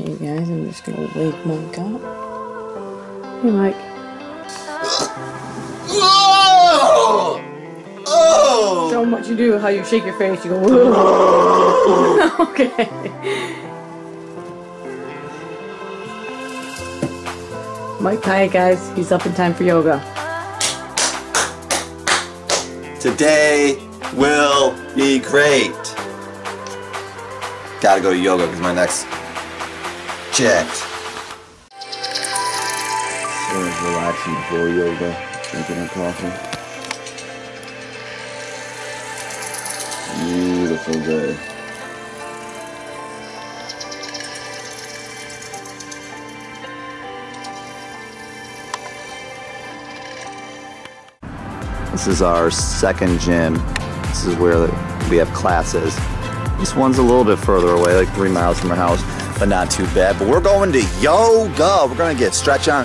Hey guys, I'm just gonna wake Mike up. Hey Mike. Oh! Oh! So much you do, how you shake your face, you go, okay. Mike, hi guys, he's up in time for yoga. Today will be great. Gotta go to yoga because my neck's jacked. Sarah's relaxing before yoga, drinking her coffee. Beautiful day. This is our second gym. This is where we have classes. This one's a little bit further away, like three miles from our house, but not too bad. But we're going to yoga. We're gonna get stretch on,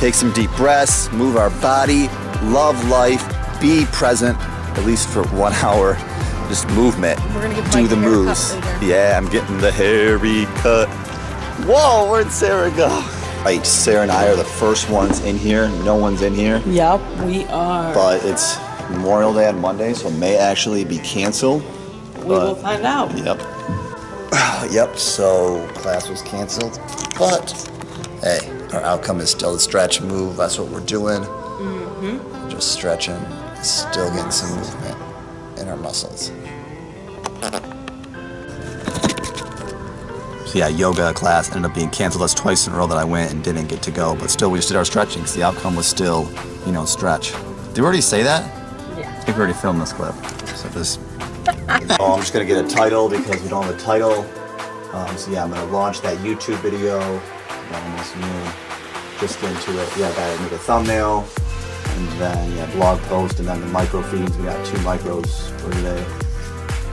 take some deep breaths, move our body, love life, be present, at least for one hour. Just movement. We're gonna give Do the moves. Yeah, I'm getting the hairy cut. Whoa, where'd Sarah go? Right, Sarah and I are the first ones in here. No one's in here Yep, we are. but it's Memorial Day on Monday, so it may actually be canceled. we will find out. Yep. yep, so class was canceled, but hey, our outcome is still a stretch move. That's what we're doing. Mm-hmm. Just stretching, still getting some movement in our muscles. So yeah, yoga class ended up being canceled. That's twice in a row that I went and didn't get to go. But still, we just did our stretching. So the outcome was still, you know, stretch. Did we already say that? Yeah. I think we already filmed this clip. So this. Oh, I'm just gonna get a title because we don't have a title. Um, so yeah, I'm gonna launch that YouTube video. Almost new. Just into it. Yeah, I gotta make a thumbnail, and then yeah, blog post, and then the micro feeds. We got two micros for today.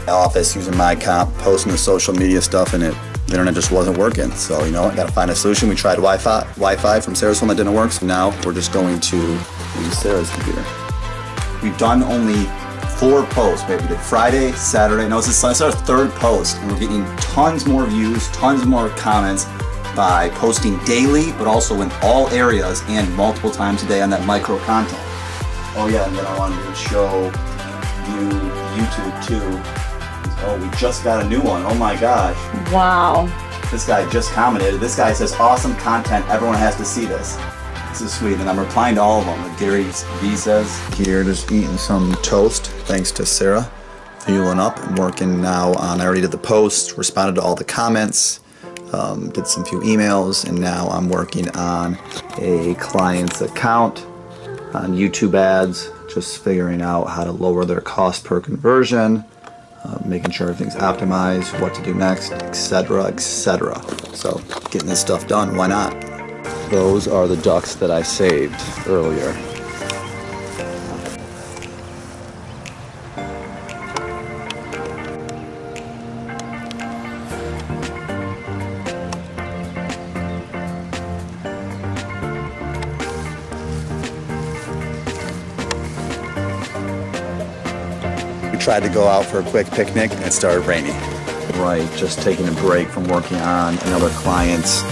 Office using my comp, posting the social media stuff, and it the internet just wasn't working. So you know, I gotta find a solution. We tried Wi-Fi, Wi-Fi from Sarah's phone that didn't work. So now we're just going to use Sarah's computer. We've done only four posts. Maybe we did Friday, Saturday. No, this is, this is our third post, and we're getting tons more views, tons more comments by posting daily, but also in all areas and multiple times a day on that micro content. Oh yeah, and then I wanted to show you YouTube too. Oh, we just got a new one. Oh my gosh. Wow. This guy just commented. This guy says, awesome content. Everyone has to see this. This is sweet. And I'm replying to all of them. Like Gary V says, here just eating some toast. Thanks to Sarah. Fueling up and working now on, I already did the post, responded to all the comments, um, did some few emails, and now I'm working on a client's account on YouTube ads, just figuring out how to lower their cost per conversion uh, making sure everything's optimized, what to do next, etc., etc. So, getting this stuff done, why not? Those are the ducks that I saved earlier. We tried to go out for a quick picnic and it started raining. Right, just taking a break from working on another client's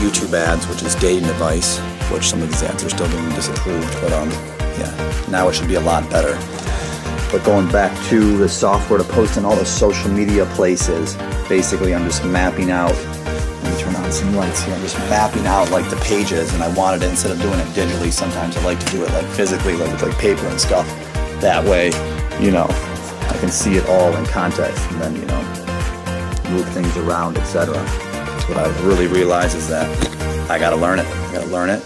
YouTube ads, which is dating advice, which some of these ads are still being disapproved, but um, yeah, now it should be a lot better. But going back to the software to post in all the social media places, basically I'm just mapping out, let me turn on some lights here, I'm just mapping out like the pages and I wanted it, instead of doing it digitally, sometimes I like to do it like physically, like with like paper and stuff. That way, you know, I can see it all in context and then, you know, move things around, etc. What I've really realized is that I gotta learn it. I gotta learn it,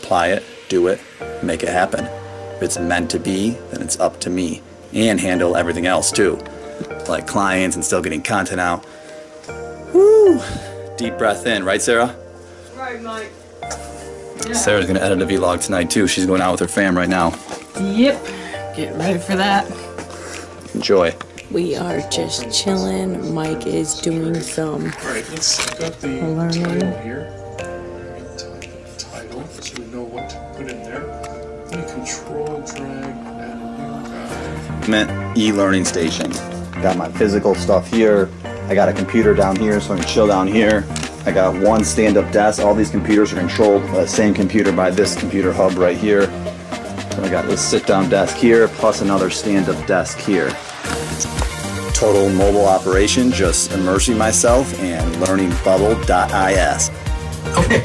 apply it, do it, make it happen. If it's meant to be, then it's up to me. And handle everything else too. Like clients and still getting content out. Woo! Deep breath in, right, Sarah? Right, Mike. Sarah's gonna edit a vlog tonight too. She's going out with her fam right now. Yep. Get ready for that. Enjoy. We are just chilling. Mike is doing some Right, let's, I've got the Learning. title here. Title, so we know what to put in there. Then control, drag, add a new guide. Meant e-learning station. Got my physical stuff here. I got a computer down here, so I can chill down here. I got one stand-up desk. All these computers are controlled by the same computer by this computer hub right here. And I got this sit-down desk here, plus another stand-up desk here. Total mobile operation, just immersing myself and learning bubble.is. Okay.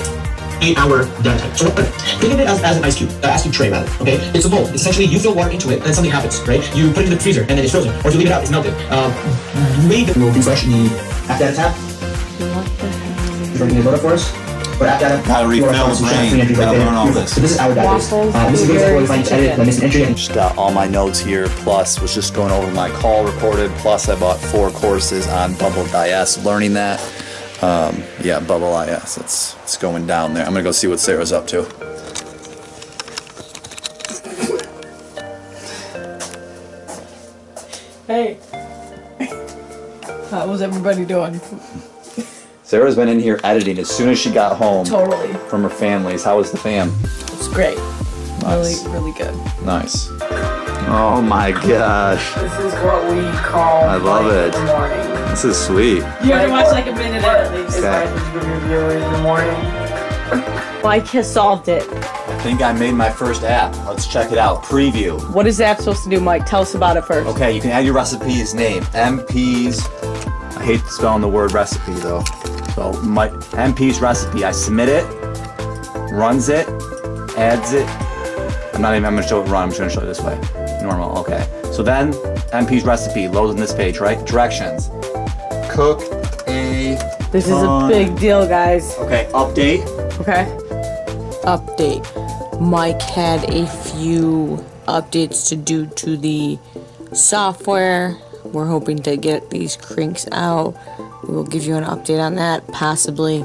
Eight hour downtime. So uh, think of it as, as an ice cube, uh, ice cube tray rather. Okay, it's a bowl. Essentially, you fill water into it, and then something happens, right? You put it in the freezer, and then it's frozen, or if you leave it out, it's melted. Um, you made the will refresh the app data tab. You're going to load up for us. Or app data. Gotta refill You are the brain. Gotta there. learn all this. So this is our database. Waffles, Uh, this is where you find edit, chicken. miss entry, Just got all my notes here, plus was just going over my call recorded, plus I bought four courses on Bubble IS, learning that. Um, yeah, Bubble IS, it's, it's going down there. I'm gonna go see what Sarah's up to. Hey. How was everybody doing? Sarah's been in here editing as soon as she got home Totally. from her family's. How was the fam? It's great. Nice. Really, really good. Nice. Oh my gosh, This is what we call I love it. in the morning. this is sweet. You have to watch like a minute at least. Is Okay. that what you give your viewers in the morning? Mike has solved it. I think I made my first app. Let's check it out. Preview. What is that supposed to do, Mike? Tell us about it first. Okay, you can add your recipe's name. MP's. I hate spelling the word recipe though. So my MP's recipe. I submit it, runs it, adds it. I'm not even. I'm gonna show it run. I'm just gonna show it this way. Normal. Okay. So then MP's recipe loads on this page, right? Directions. Cook a. This is a ton- big deal, guys. Okay. Update. Okay. update. Mike had a few updates to do to the software. We're hoping to get these crinks out. We will give you an update on that, possibly.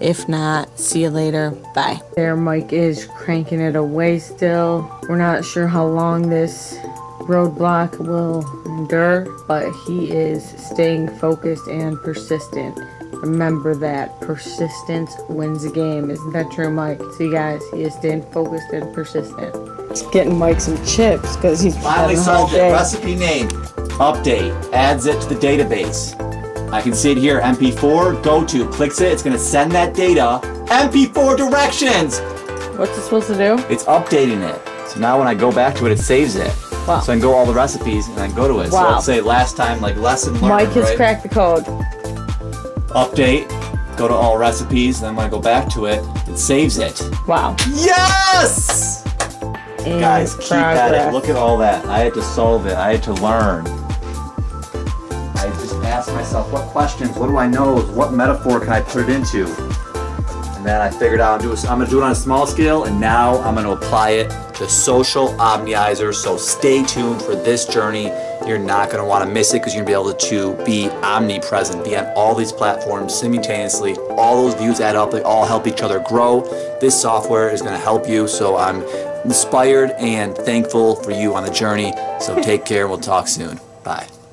If not, see you later. Bye. There, Mike is cranking it away still. We're not sure how long this roadblock will endure, but he is staying focused and persistent. Remember that persistence wins the game. Isn't that true, Mike? See, you guys, he is staying focused and persistent. It's getting Mike some chips because he's Finally having a hard solved it. Recipe name. Update. Adds it to the database. I can see it here. MP4. Go to. Clicks it. It's going to send that data. MP4 directions. What's it supposed to do? It's updating it. So now when I go back to it, it saves it. Wow. So I can go all the recipes and then go to it. So Wow. let's say last time, like lesson learned, Mike has right? cracked the code. Update. Go to all recipes. Then when I go back to it, it saves it. Wow. Yes! In Guys, keep at it. Look at all that. I had to solve it. I had to learn. Asked myself, what questions? What do I know? What metaphor can I put it into? And then I figured out I'm, gonna do it on a small scale, and now I'm gonna apply it to social omnizer. So stay tuned for this journey. You're not gonna want to miss it because you're gonna be able to be omnipresent, be on all these platforms simultaneously. All those views add up. They all help each other grow. This software is gonna help you. So I'm inspired and thankful for you on the journey. So take care. We'll talk soon. Bye.